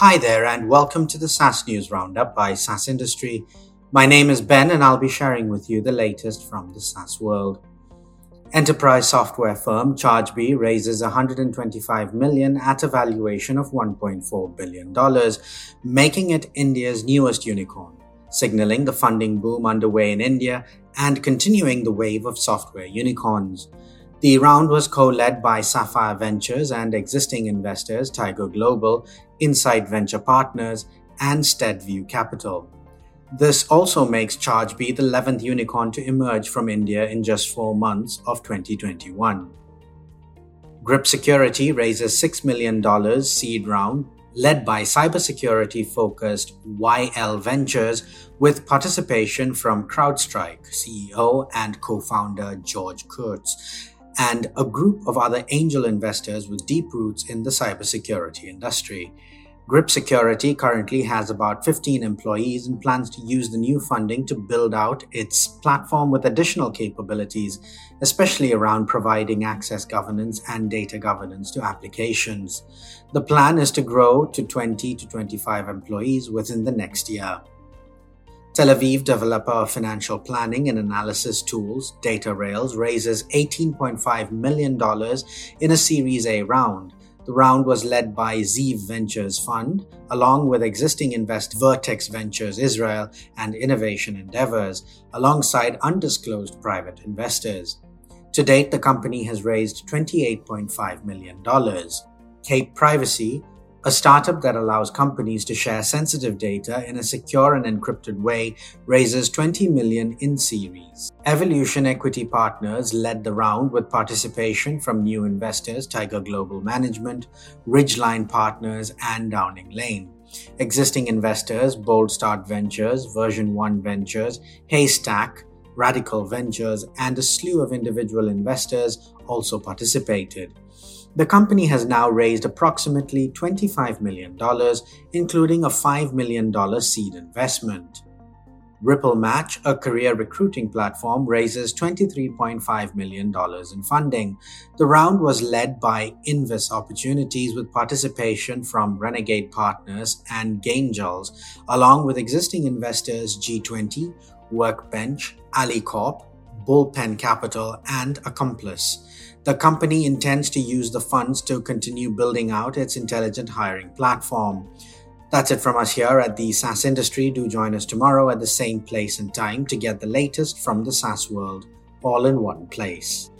Hi there, and welcome to the SaaS News Roundup by SaaS Industry. My name is Ben, and I'll be sharing with you the latest from the SaaS world. Enterprise software firm Chargebee raises 125 million at a valuation of 1.4 billion dollars, making it India's newest unicorn, signaling the funding boom underway in India and continuing the wave of software unicorns. The round was co led by Sapphire Ventures and existing investors Tiger Global, Insight Venture Partners, and SteadView Capital. This also makes Chargebee the 11th unicorn to emerge from India in just four months of 2021. Grip Security raises $6 million seed round led by cybersecurity focused YL Ventures with participation from CrowdStrike CEO and co founder George Kurtz and a group of other angel investors with deep roots in the cybersecurity industry. Grip Security currently has about 15 employees and plans to use the new funding to build out its platform with additional capabilities, especially around providing access governance and data governance to applications. The plan is to grow to 20 to 25 employees within the next year. Tel Aviv developer of financial planning and analysis tools, DataRails, raises $18.5 million in a Series A round. The round was led by Zeev Ventures Fund, along with existing invest Vertex Ventures Israel and Innovation Endeavors, alongside undisclosed private investors. To date, the company has raised $28.5 million. Cape Privacy, a startup that allows companies to share sensitive data in a secure and encrypted way raises 20 million in series. Evolution Equity Partners led the round with participation from new investors Tiger Global Management, Ridgeline Partners, and Downing Lane. Existing investors Boldstart Ventures, Version 1 Ventures, Haystack, Radical Ventures, and a slew of individual investors also participated. The company has now raised approximately $25 million, including a $5 million seed investment. RippleMatch, a career recruiting platform, raises $23.5 million in funding. The round was led by Invus Opportunities with participation from Renegade Partners and Gaingels, along with existing investors G20, Workbench, AlleyCorp, Bullpen Capital, and Accomplice. The company intends to use the funds to continue building out its intelligent hiring platform. That's it from us here at the SaaS industry. Do join us tomorrow at the same place and time to get the latest from the SaaS world all in one place.